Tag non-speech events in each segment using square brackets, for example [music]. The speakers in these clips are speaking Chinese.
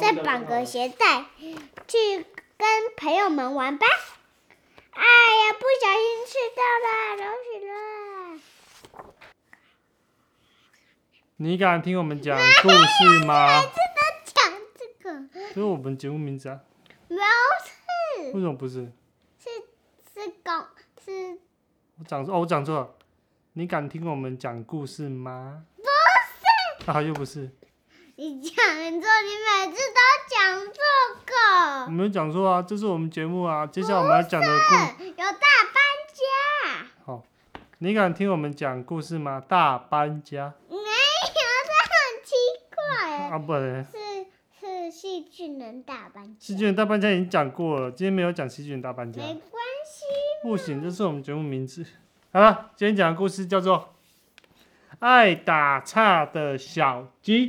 再绑个鞋带，去跟朋友们玩吧。哎呀，不小心吃到了，流血了。你敢听我们讲故事吗？真的讲这个？这是我们节目名字啊。不是，为什么不是？是是公是我讲错哦，我讲错了。你敢听我们讲故事吗？不是？啊，又不是。你讲错，你每次都讲这个。我没有讲错啊，这是我们节目啊。接下来我们要讲的故，有大搬家，好，你敢听我们讲故事吗？大搬家没有，这很奇怪。啊，不然是是细菌人大搬家，细菌人大搬家已经讲过了，今天没有讲细菌人大搬家。没关系。不行，这是我们节目名字。好了，今天讲的故事叫做《爱打岔的小鸡》。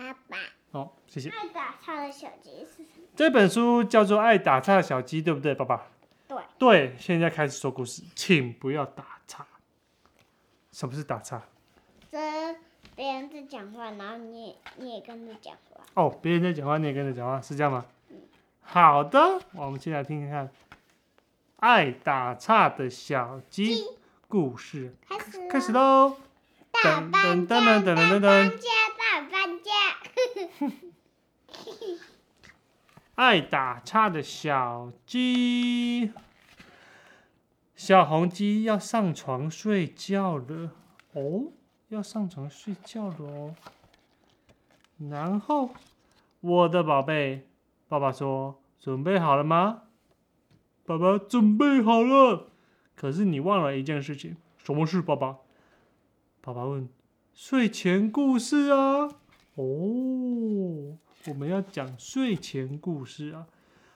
爸爸，好，谢谢。爱打岔的小鸡是什么？这本书叫做《爱打岔的小鸡》，对不对，爸爸？对。对，现在开始说故事，请不要打岔。什么是打岔？这别人在讲话，然后你也你也跟着讲话。哦，别人在讲话，你也跟着讲话，是这样吗？好的，我们先来听听看《爱打岔的小鸡》故事，开始开始喽！大搬家，噔噔噔噔噔噔大搬家，大搬家。爱打岔的小鸡，小红鸡要上床睡觉了哦，要上床睡觉了哦。然后，我的宝贝，爸爸说：“准备好了吗？”爸爸准备好了。可是你忘了一件事情，什么事，爸爸？爸爸问：“睡前故事啊。”哦，我们要讲睡前故事啊。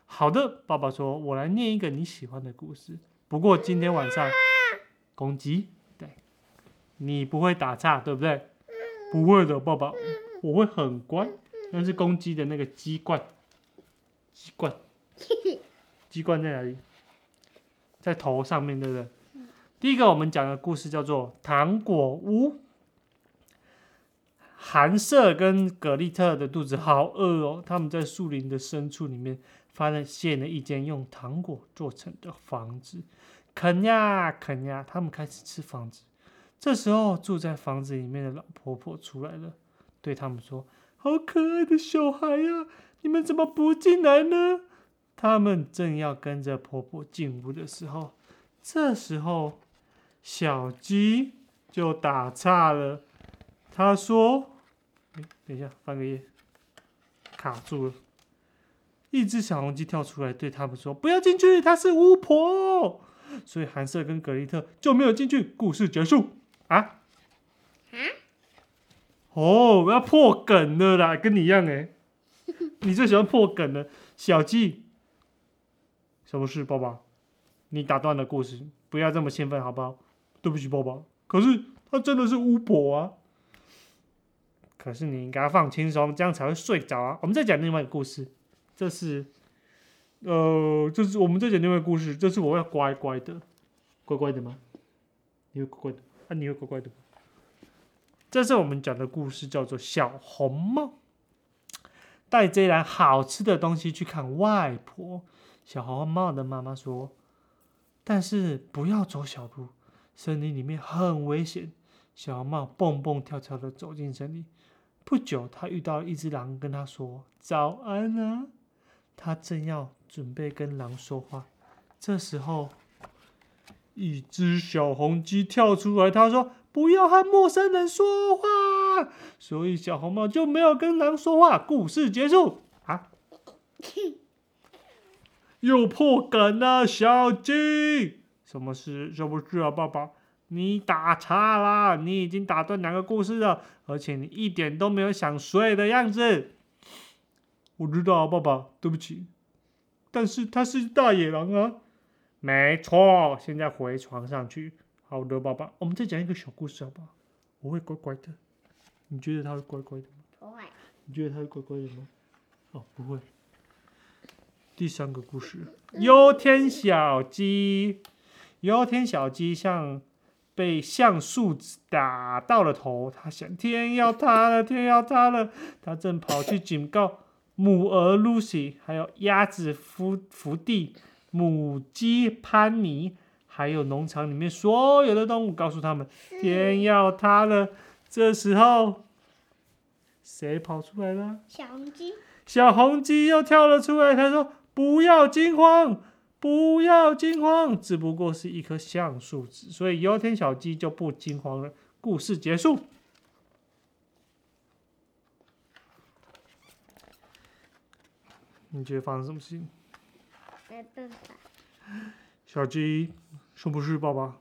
好的，爸爸说，我来念一个你喜欢的故事。不过今天晚上公鸡，对，你不会打岔，对不对？不会的，爸爸，我会很乖。那是公鸡的那个鸡冠，鸡冠，鸡冠在哪里？在头上面，对不对？第一个我们讲的故事叫做《糖果屋》。韩瑟跟葛丽特的肚子好饿哦，他们在树林的深处里面发现了一间用糖果做成的房子，啃呀啃呀，他们开始吃房子。这时候住在房子里面的老婆婆出来了，对他们说：“好可爱的小孩呀，你们怎么不进来呢？”他们正要跟着婆婆进屋的时候，这时候小鸡就打岔了，他说。哎，等一下，翻个页，卡住了。一只小红鸡跳出来，对他们说：“不要进去，她是巫婆。”所以韩瑟跟格丽特就没有进去。故事结束啊！啊？哦，我要破梗了啦，跟你一样哎。你最喜欢破梗了，小鸡。什么事，爸爸？你打断了故事，不要这么兴奋，好不好？对不起，爸爸。可是他真的是巫婆啊！可是你应该放轻松，这样才会睡着啊。我们再讲另外一个故事，这是，呃，这是我们再讲另外一个故事，这是我要乖乖的，乖乖的吗？你会乖乖的？啊，你会乖乖的？这是我们讲的故事，叫做小红帽带这篮好吃的东西去看外婆。小红帽的妈妈说：“但是不要走小路，森林里面很危险。”小红帽蹦蹦跳跳的走进森林。不久，他遇到一只狼，跟他说：“早安啊！”他正要准备跟狼说话，这时候，一只小红鸡跳出来，他说：“不要和陌生人说话。”所以小红帽就没有跟狼说话。故事结束啊！[laughs] 又破梗了，小鸡，什么事？什么事啊，爸爸？你打岔啦！你已经打断两个故事了，而且你一点都没有想睡的样子。我知道啊，爸爸，对不起。但是他是大野狼啊！没错，现在回床上去。好的，爸爸，我们再讲一个小故事好不好？我会乖乖的。你觉得他会乖乖的吗？不会。你觉得他会乖乖的吗？哦，不会。第三个故事，忧天小鸡。忧天小鸡像。被橡树打到了头，它想天要塌了，天要塌了。它正跑去警告母鹅 Lucy，还有鸭子福福地，母鸡潘妮，还有农场里面所有的动物，告诉他们天要塌了。这时候，谁跑出来了？小红鸡，小红鸡又跳了出来，他说：“不要惊慌，不要惊慌，只不过是一棵橡树籽。”所以有天小鸡就不惊慌了。故事结束。你觉得发生什么事情？没办法，小鸡，是不是爸爸？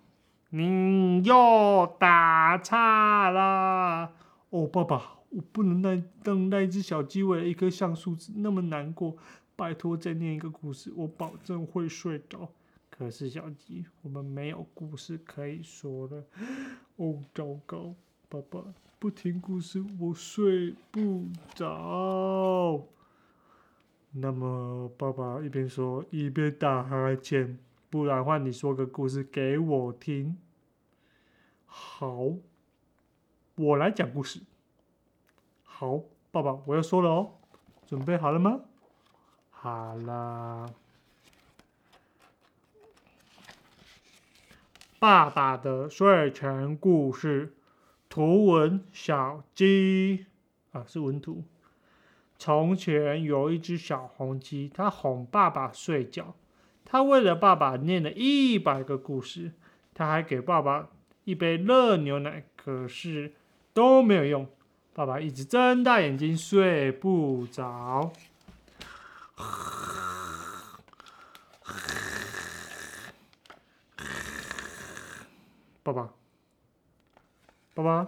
你又打岔啦！哦，爸爸，我不能让让那只小鸡为了一棵橡树籽那么难过。拜托，再念一个故事，我保证会睡着。可是小鸡，我们没有故事可以说了。哦，糟糕，爸爸不听故事，我睡不着。那么，爸爸一边说一边打哈欠。不然换你说个故事给我听。好，我来讲故事。好，爸爸，我要说了哦，准备好了吗？好啦。爸爸的睡前故事，图文小鸡啊，是文图。从前有一只小红鸡，它哄爸爸睡觉。它为了爸爸念了一百个故事，它还给爸爸一杯热牛奶，可是都没有用。爸爸一直睁大眼睛睡不着。爸爸，爸爸，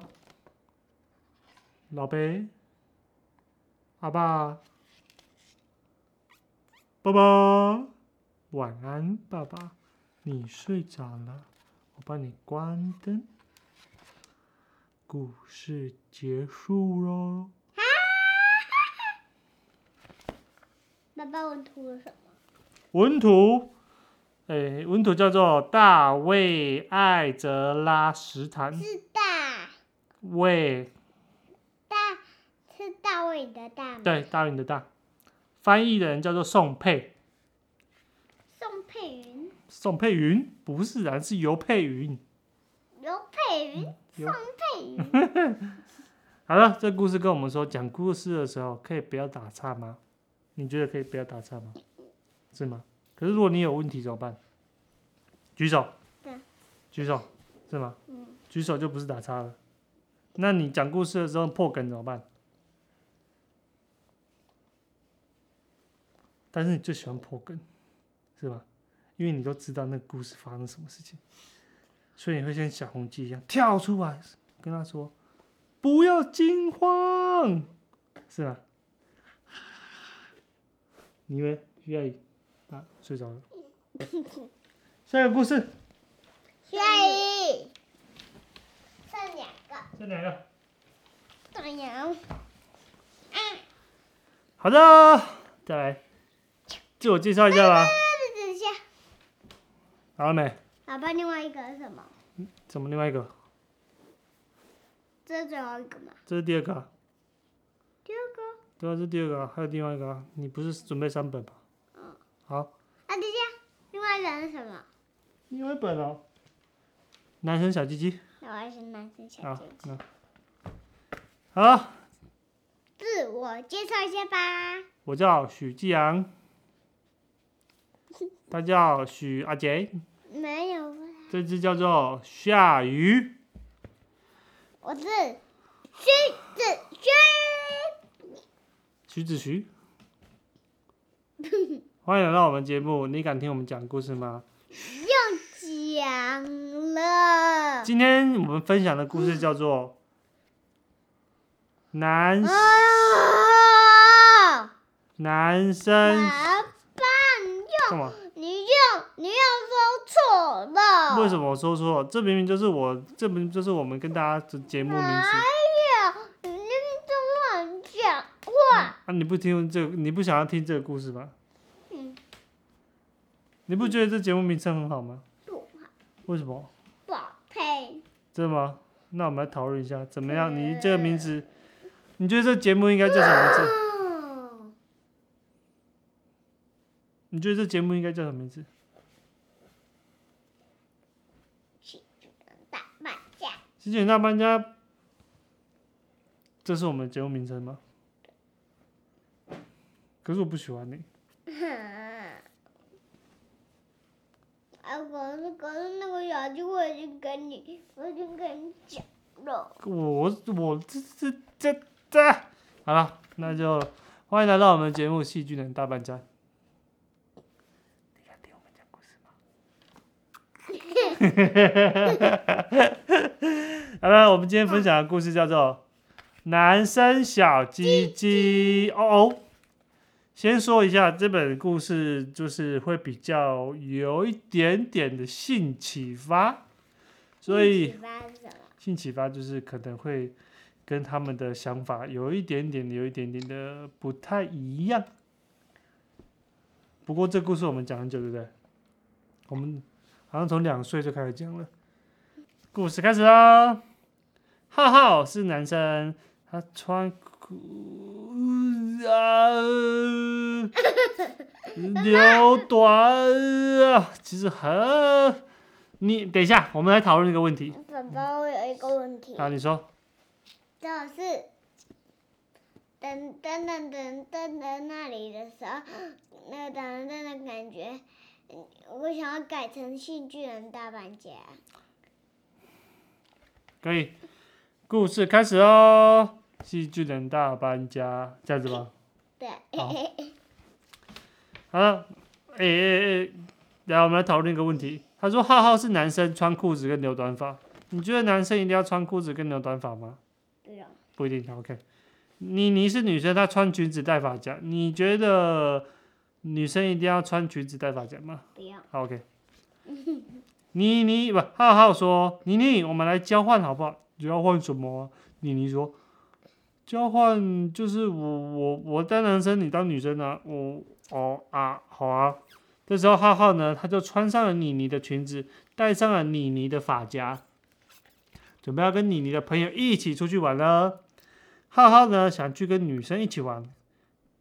老贝，阿爸，爸爸。晚安，爸爸，你睡着了，我帮你关灯。故事结束喽。爸爸，文图是什么？文图，哎，文图叫做大卫艾泽拉什坦。是大卫。大是大卫的大？对，大卫的大。翻译的人叫做宋佩。宋佩云，宋佩云不是人，是尤佩云。尤佩云，宋佩云。[laughs] 好了，这故事跟我们说，讲故事的时候可以不要打岔吗？你觉得可以不要打岔吗？是吗？可是如果你有问题怎么办？举手。对。举手，是吗？嗯。举手就不是打岔了。那你讲故事的时候破梗怎么办？但是你最喜欢破梗，是吧？因为你都知道那个故事发生什么事情，所以你会像小红鸡一样跳出来，跟他说：“不要惊慌，是吧？”你以为愿意啊？睡着了。[laughs] 下一个故事。徐阿姨。剩两个。剩两个。大羊。好的，再来，自我介绍一下吧。好了没？爸爸，另外一个是什么？怎么另外一个？这是最后一个吗？这是第二个。对啊，是第二个，还有另外一个，你不是准备三本吗？嗯。好。啊，姐姐，另外一本是什么？另外一本哦。男生小鸡鸡。另外是男生小鸡鸡。好。自我介绍一下吧。我叫许继阳。[laughs] 他叫许阿杰，没有。这只叫做夏雨。我是徐子徐。徐子徐。[laughs] 欢迎来到我们节目，你敢听我们讲故事吗？要讲了。今天我们分享的故事叫做男男生。干嘛？你又说错了。为什么我说错？这明明就是我，这明明就是我们跟大家的节目名字。哪有？你怎么乱讲话？啊！你不听这，你不想要听这个故事吧？嗯。你不觉得这节目名称很好吗？不好。为什么？宝贝。真的吗？那我们来讨论一下，怎么样？你这个名字，你觉得这节目应该叫什么名字？你觉得这节目应该叫什么名字？大搬家，西剧大搬家，这是我们节目名称吗？可是我不喜欢你。啊，[laughs] 可是可是那个小鸡我已经跟你，我已经跟你讲了。我我这这这这，好了，那就欢迎来到我们的节目《戏剧人大搬家》。[laughs] 你想听我们讲故事吗？[laughs] 好了，我们今天分享的故事叫做《男生小鸡鸡》。哦哦，先说一下，这本故事就是会比较有一点点的性启发，所以。性启发就是可能会跟他们的想法有一点点、有一点点的不太一样。不过这故事我们讲很久，对不对？我们好像从两岁就开始讲了。故事开始啦！浩浩是男生，他穿裤啊，留短啊，其实很……你等一下，我们来讨论一个问题。宝宝，我有一个问题，啊，你说。就是等等等等等等那里的时候，那个等等的感觉，嗯我想要改成戏剧人大搬家。可以，故事开始哦。戏剧人大搬家，这样子吗。[laughs] 对，好好了，哎哎哎，来，我们来讨论一个问题。他说浩浩是男生，穿裤子跟留短发。你觉得男生一定要穿裤子跟留短发吗？对呀，不一定。OK，你你是女生，她穿裙子戴发夹，你觉得女生一定要穿裙子戴发夹吗？不要。好，OK。妮妮不，浩浩说：“妮妮，我们来交换好不好？交换什么啊？”妮妮说：“交换就是我我我当男生，你当女生啊。我哦啊，好啊。”这时候浩浩呢，他就穿上了妮妮的裙子，戴上了妮妮的发夹，准备要跟妮妮的朋友一起出去玩了。浩浩呢，想去跟女生一起玩，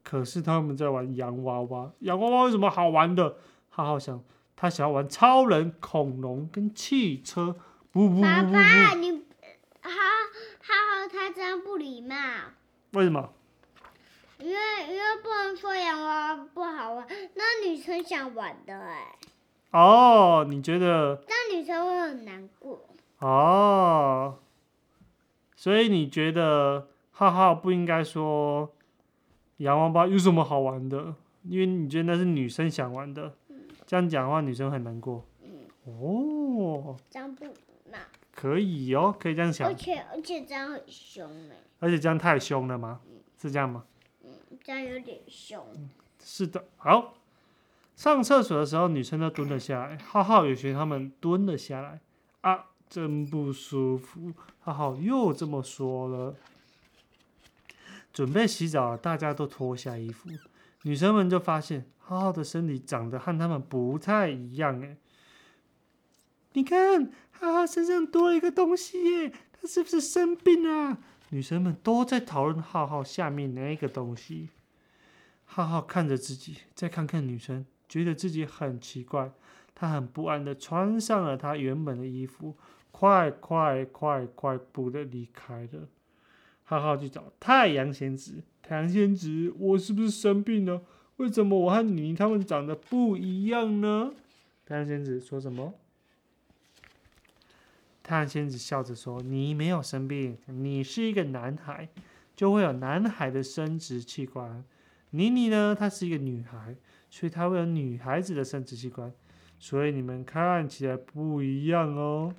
可是他们在玩洋娃娃。洋娃娃有什么好玩的？浩浩想。他想要玩超人、恐龙跟汽车，不不不不，不礼貌，为什么？因为因为不能说洋娃娃不好玩，那女生想玩的哎，哦，你觉得？那女生会很难过。哦，所以你觉得浩浩不应该说洋娃娃有什么好玩的？因为你觉得那是女生想玩的，这样讲的话女生很难过。哦，这样不礼貌，可以哦，可以这样想而，且而且这样很凶哎，而且这样太凶了吗？是这样吗？这样有点凶。是的，好。上厕所的时候，女生都蹲了下来，浩浩也学他们蹲了下来。啊，真不舒服。浩浩又这么说了。准备洗澡，大家都脱下衣服，女生们就发现浩浩的身体长得和他们不太一样。哎，你看，浩浩身上多了一个东西耶，他是不是生病啊？女生们都在讨论浩浩下面那个东西。浩浩看着自己，再看看女生，觉得自己很奇怪。他很不安的穿上了他原本的衣服，快快快快步的离开了。浩浩去找太阳仙子，太阳仙子，我是不是生病了？为什么我和你他们长得不一样呢？太阳仙子说什么？太阳仙子笑着说：“你没有生病，你是一个男孩，就会有男孩的生殖器官。妮妮呢，她是一个女孩，所以她会有女孩子的生殖器官。所以你们看起来不一样哦。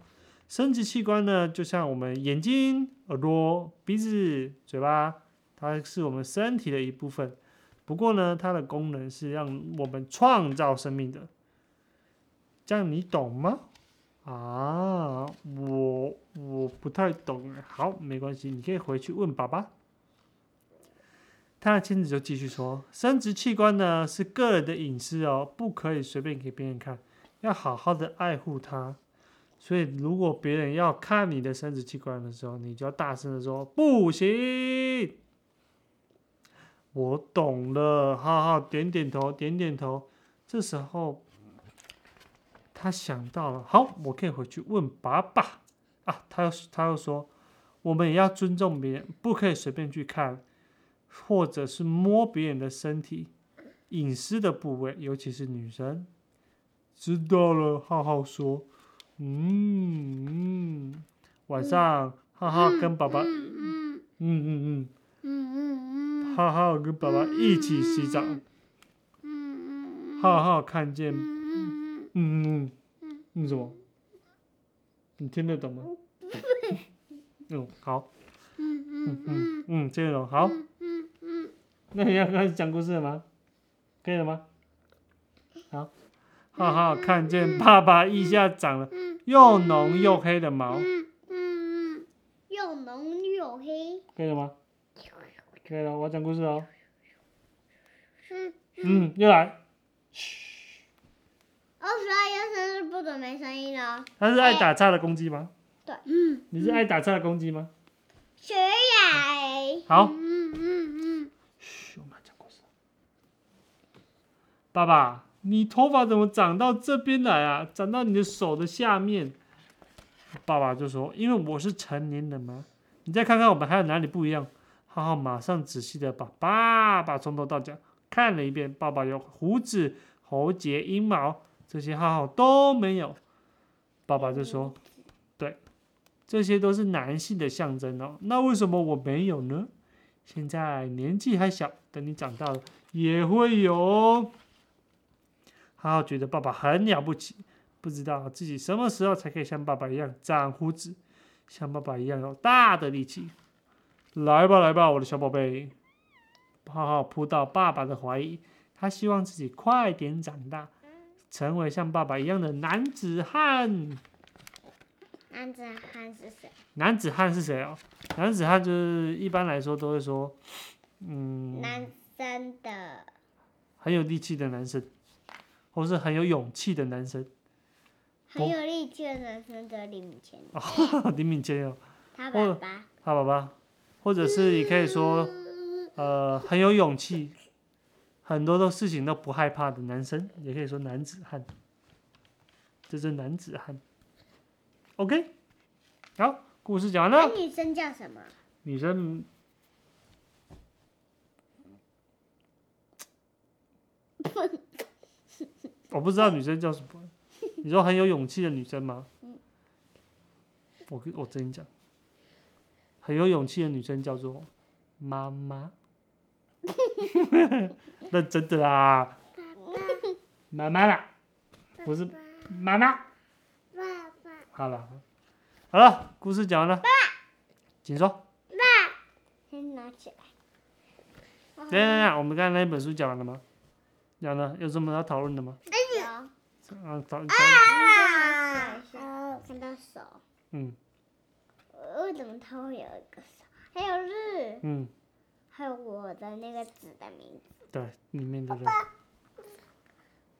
生殖器官呢，就像我们眼睛、耳朵、鼻子、嘴巴，它是我们身体的一部分。不过呢，它的功能是让我们创造生命的。这样你懂吗？啊，我我不太懂。好，没关系，你可以回去问爸爸。他的妻子就继续说，生殖器官呢是个人的隐私哦，不可以随便给别人看，要好好的爱护它。所以如果别人要看你的生殖器官的时候，你就要大声的说不行。我懂了，好好点点头，点点头。这时候他想到了，好，我可以回去问爸爸。啊。他又他又说，我们也要尊重别人，不可以随便去看或者是摸别人的身体隐私的部位，尤其是女生。知道了，浩浩说，嗯嗯，晚上浩浩跟爸爸，嗯嗯嗯嗯，嗯嗯嗯。浩浩跟爸爸一起洗澡，浩浩看见，嗯嗯嗯嗯什么？你听得懂吗？嗯，好，嗯嗯嗯嗯，听得懂，好。嗯嗯那你要开始讲故事了吗？可以了吗？好，浩浩看见爸爸腋下长了又浓又黑的毛，嗯嗯，又浓又黑。可以了吗？可以了，我要讲故事哦。嗯，嗯，又来。二十二月生日不准没声音哦。他是爱打岔的公鸡吗？对，嗯，你是爱打岔的公鸡吗？雪雅。好，嗯嗯嗯嘘，我们要讲故事。爸爸，你头发怎么长到这边来啊？长到你的手的下面。爸爸就说：“因为我是成年人嘛。”你再看看我们还有哪里不一样？浩浩马上仔细的把爸爸从头到脚看了一遍。爸爸有胡子、喉结、阴毛，这些浩浩都没有。爸爸就说：“对，这些都是男性的象征哦。那为什么我没有呢？”现在年纪还小，等你长大了也会有。浩浩觉得爸爸很了不起，不知道自己什么时候才可以像爸爸一样长胡子，像爸爸一样有大的力气。来吧，来吧，我的小宝贝。浩浩扑到爸爸的怀里，他希望自己快点长大，成为像爸爸一样的男子汉。男子汉是谁？男子汉是谁哦？男子汉就是一般来说都会说，嗯，男生的。很有力气的男生，或是很有勇气的男生。很有力气的男生的李敏谦，哦，[laughs] 林敏谦哦，他爸爸。他爸爸，或者是也可以说，呃，很有勇气，很多的事情都不害怕的男生，也可以说男子汉。这是男子汉。OK，好，故事讲完了。那女生叫什么？女生，[laughs] 我不知道女生叫什么。你说很有勇气的女生吗？我跟我跟你讲，很有勇气的女生叫做妈妈。[laughs] 认真的啦，妈妈啦，不是妈妈。爸爸。好了，好了，故事讲完了，请说。爸先拿起来。等等等，我们刚才那本书讲完了吗？讲了，有什么要讨论的吗？有。啊，讨讨啊！看到手，嗯为什么它会有一个手？还有日，嗯，还有我的那个纸的名字。对，里面的人。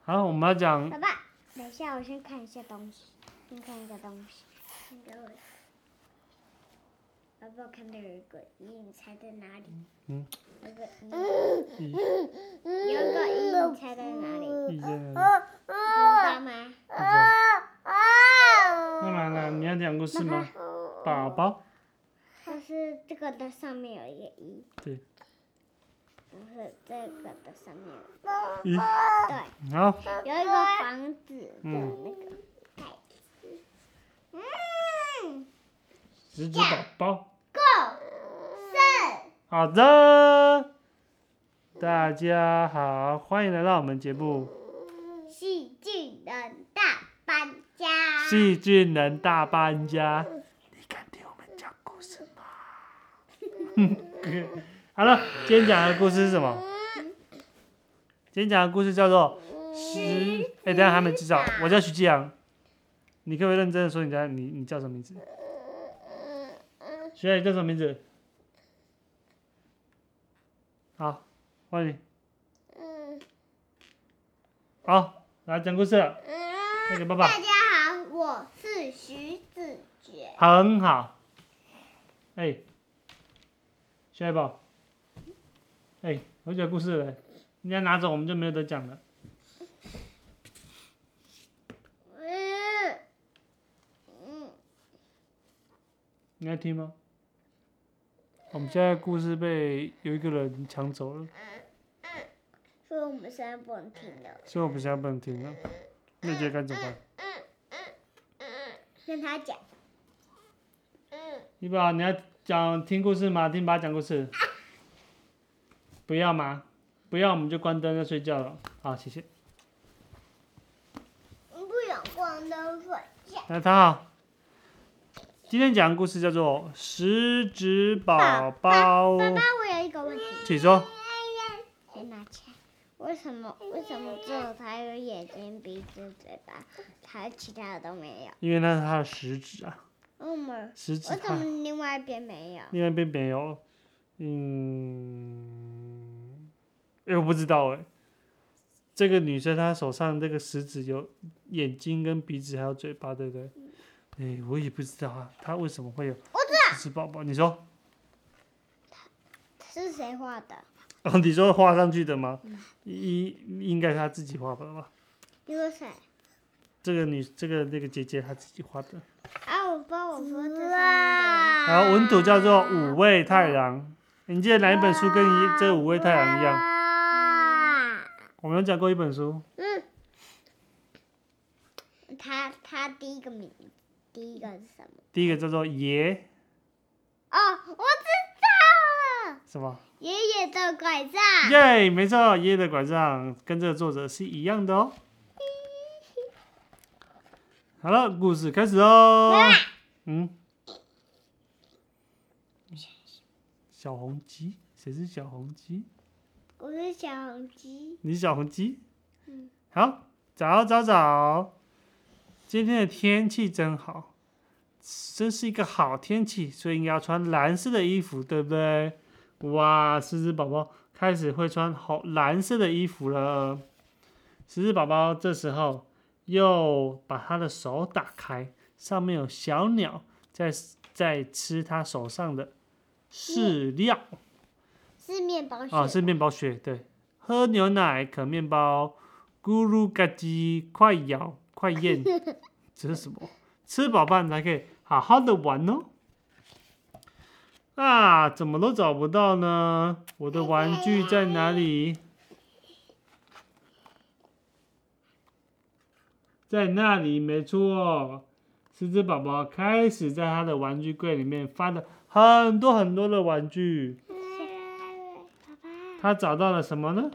好，我们要讲爸爸，等一下，我先看一下东西，先看一个东西。你给我，爸爸，看到有一个一，你猜在哪里？嗯。有个一，一有个一，你猜在哪里？一在哪里？你知道吗？不知道。干嘛呢？你要讲故事吗？宝宝。个的上面有一个一。对。不是这个的上面有，一。对，好，有一个房子的嗯那个盖子。嗯十只宝宝。，Go，四，好的，大家好，欢迎来到我们节目细菌人大搬家。《细菌人大搬家》。你敢听我们讲故事吗？[laughs] 好了，今天讲的故事是什么？今天讲的故事叫做《十》。哎，等下还没介绍，我叫徐继阳。你可不可以认真的说你叫你你叫什么名字？学姐叫什么名字？好，欢迎。好，来讲故事了。那个爸爸大家好，我是徐子杰。很好。哎，小爱宝，哎，我讲故事了，人家拿走，我们就没有得讲了。你爱听吗？我们现在故事被有一个人抢走了，所以我们现在不能听了。所以我们现在不能听了，那你觉得该怎么办？跟他讲。你把你要。讲听故事吗？听爸讲故事。不要吗？不要，我们就关灯要睡觉了。好，谢谢。不想关灯睡觉。那他好，今天讲的故事叫做《食指宝宝爸》。爸，我有一个问题。请说。先拿起来。为什么？为什么只有他有眼睛、鼻子、嘴巴，他其他的都没有？因为那是他的食指啊。嗯。食指。为什么另外一边没有？另外一边没有。嗯。哎，我不知道哎。这个女生她手上这个食指有眼睛、跟鼻子还有嘴巴，对不对？哎，我也不知道啊，她为什么会有？我知道。食指宝宝，你说。是谁画的？哦，你说画上去的吗？应应该他自己画的吧？你说谁？这个女，这个那个姐姐她自己画的。啊，我帮我说的。然后文图叫做《五味太郎》，你记得哪一本书跟一这五味太郎一样？我们有讲过一本书。嗯。他他第一个名，第一个是什么？第一个叫做爷。哦，我知道了。什么？爷爷的拐杖。耶，没错，爷爷的拐杖跟这个作者是一样的哦。好了，故事开始哦。嗯。小红鸡，谁是小红鸡？我是小红鸡。你是小红鸡？嗯。好，早早早，今天的天气真好，真是一个好天气，所以应该要穿蓝色的衣服，对不对？哇，狮子宝宝开始会穿红蓝色的衣服了。狮子宝宝这时候又把他的手打开，上面有小鸟在在吃他手上的饲料。是面包屑。啊，是面包屑。对，喝牛奶，啃面包，咕噜嘎叽，快咬快咽。[laughs] 这是什么？吃饱饭才可以好好的玩哦。啊，怎么都找不到呢？我的玩具在哪里？在那里，没错。狮子宝宝开始在他的玩具柜里面翻了很多很多的玩具。他找到了什么呢？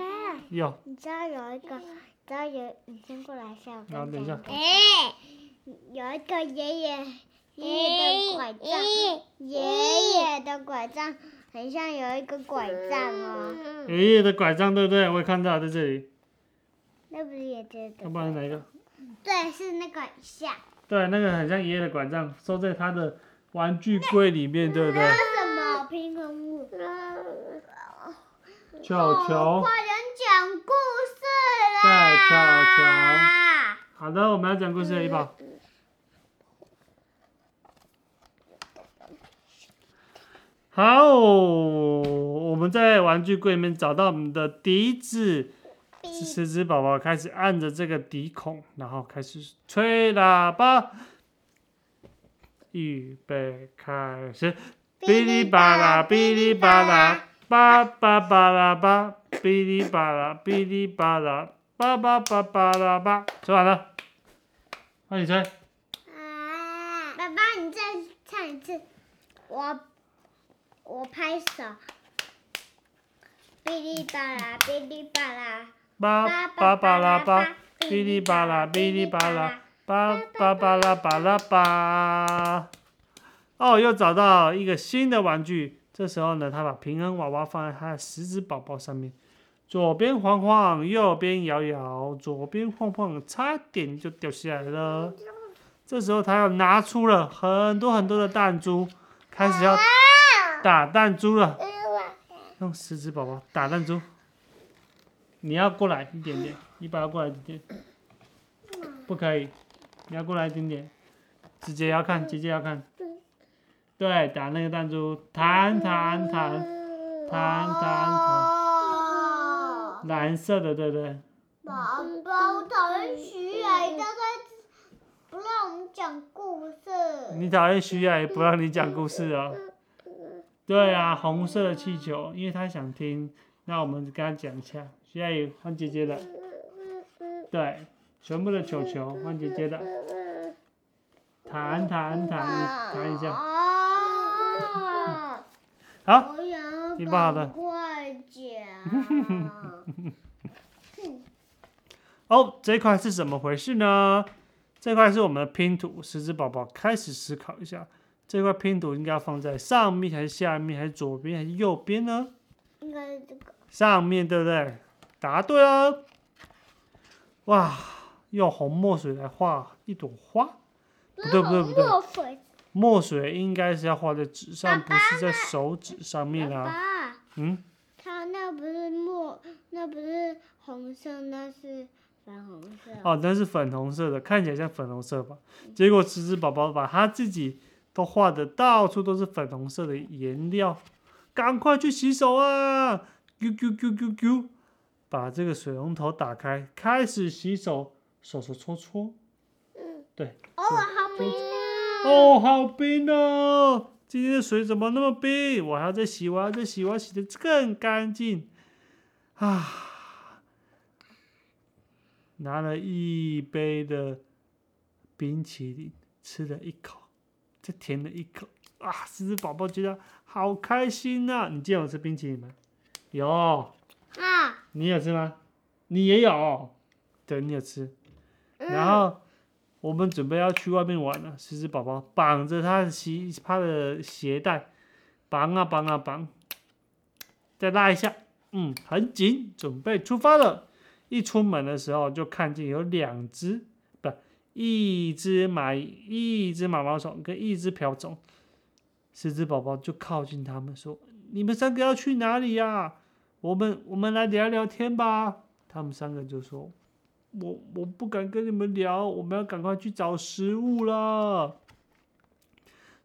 有。你知道有一个，知道有，你先过来一下。然后等一下。哎，有一个爷爷。爷爷的拐杖，爷爷的拐杖很像有一个拐杖哦。爷爷的拐杖对不对？我也看到在这里。那不是爷爷的？要不然哪一个？对，是那个像。对，那个很像爷爷的拐杖，收在他的玩具柜里面，对不对？什么平衡物？球球。快点讲故事啦！对，球球。好的，我们要讲故事了，一宝。好，我们在玩具柜里面找到我们的笛子，狮子宝宝开始按着这个笛孔，然后开始吹喇叭。预备开始，哔哩吧啦，哔哩吧啦，叭叭叭啦叭，哔哩吧啦，哔哩吧啦，叭叭叭叭啦叭，吹完了，换你吹。啊，爸爸，你再唱一次，我。我拍手，哔哩吧啦，哔哩吧啦，叭叭叭啦叭，哔哩吧啦，哔哩吧啦，巴巴巴拉巴拉巴。哦，又找到一个新的玩具。这时候呢，他把平衡娃娃放在他的食指宝宝上面，左边晃晃，右边摇摇，左边晃晃，差点就掉下来了。这时候他又拿出了很多很多的弹珠，开始要。打弹珠了，用食指宝宝打弹珠。你要过来一点点，你把它过来一点，不可以，你要过来一点点。姐姐要看，姐姐要看。对，打那个弹珠，弹弹弹，弹弹弹。蓝色的，对不对？宝宝讨厌虚矮的不让我们讲故事。你讨厌徐雅也不让你讲故事哦。对啊，红色的气球，因为他想听，那我们跟他讲一下。徐雅也换姐姐的，对，全部的球球换姐姐的，弹弹弹弹一下。啊！好，你把的快讲。[laughs] 哦，这一块是怎么回事呢？这块是我们的拼图，十只宝宝开始思考一下，这块拼图应该放在上面还是下面，还是左边还是右边呢？应该是这个。上面对不对？答对了。哇，用红墨水来画一朵花，不对不对不对，墨水。墨水应该是要画在纸上，不是在手指上面啊。爸，嗯，它那不是墨，那不是红色，那是粉红色。哦，那是粉红色的，看起来像粉红色吧？结果池子宝宝把他自己都画的到处都是粉红色的颜料，赶快去洗手啊！啾啾啾啾啾，把这个水龙头打开，开始洗手，手手搓搓。对，哦，好冰啊！哦，好冰哦！今天的水怎么那么冰？我还要再洗，我还要再洗，我要洗的更干净啊！拿了一杯的冰淇淋，吃了一口，再舔了一口，啊！狮子宝宝觉得好开心呐、你今天有吃冰淇淋吗？有，啊，你有吃吗？你也有，对，你有吃。然后我们准备要去外面玩了，狮子宝宝绑着他的鞋，他的鞋带，绑啊绑啊绑，再拉一下，嗯，很紧，准备出发了。一出门的时候就看见有两只，不，一只蚂蚁，一只毛毛虫跟一只瓢虫。狮子宝宝就靠近他们说：“你们三个要去哪里呀、我们我们来聊聊天吧。”他们三个就说：“我我不敢跟你们聊，我们要赶快去找食物了。”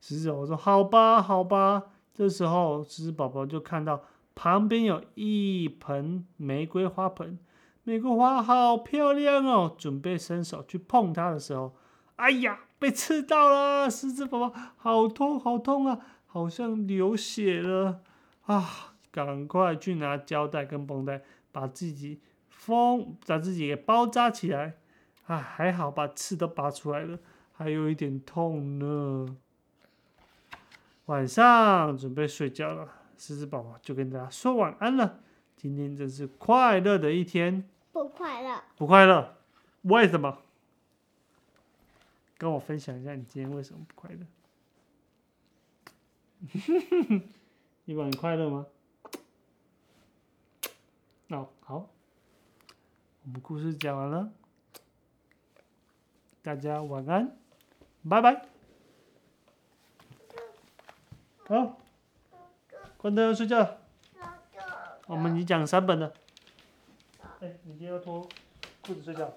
狮子宝宝说：“好吧，好吧。”这时候，狮子宝宝就看到旁边有一盆玫瑰花盆，玫瑰花好漂亮哦。准备伸手去碰它的时候，哎呀，被刺到了！狮子宝宝好痛，好痛啊，好像流血了啊！赶快去拿胶带跟绷带，把自己封，把自己给包扎起来。啊，还好把刺都拔出来了，还有一点痛呢。晚上准备睡觉了，狮子宝宝就跟大家说晚安了。今天真是快乐的一天，不快乐。不快乐？为什么？跟我分享一下你今天为什么不快乐？[laughs] [laughs] 你晚快乐吗？哦，好，我们故事讲完了，大家晚安，拜拜。好，关灯睡觉。我们已经讲三本了。哎，你今天要脱裤子睡觉？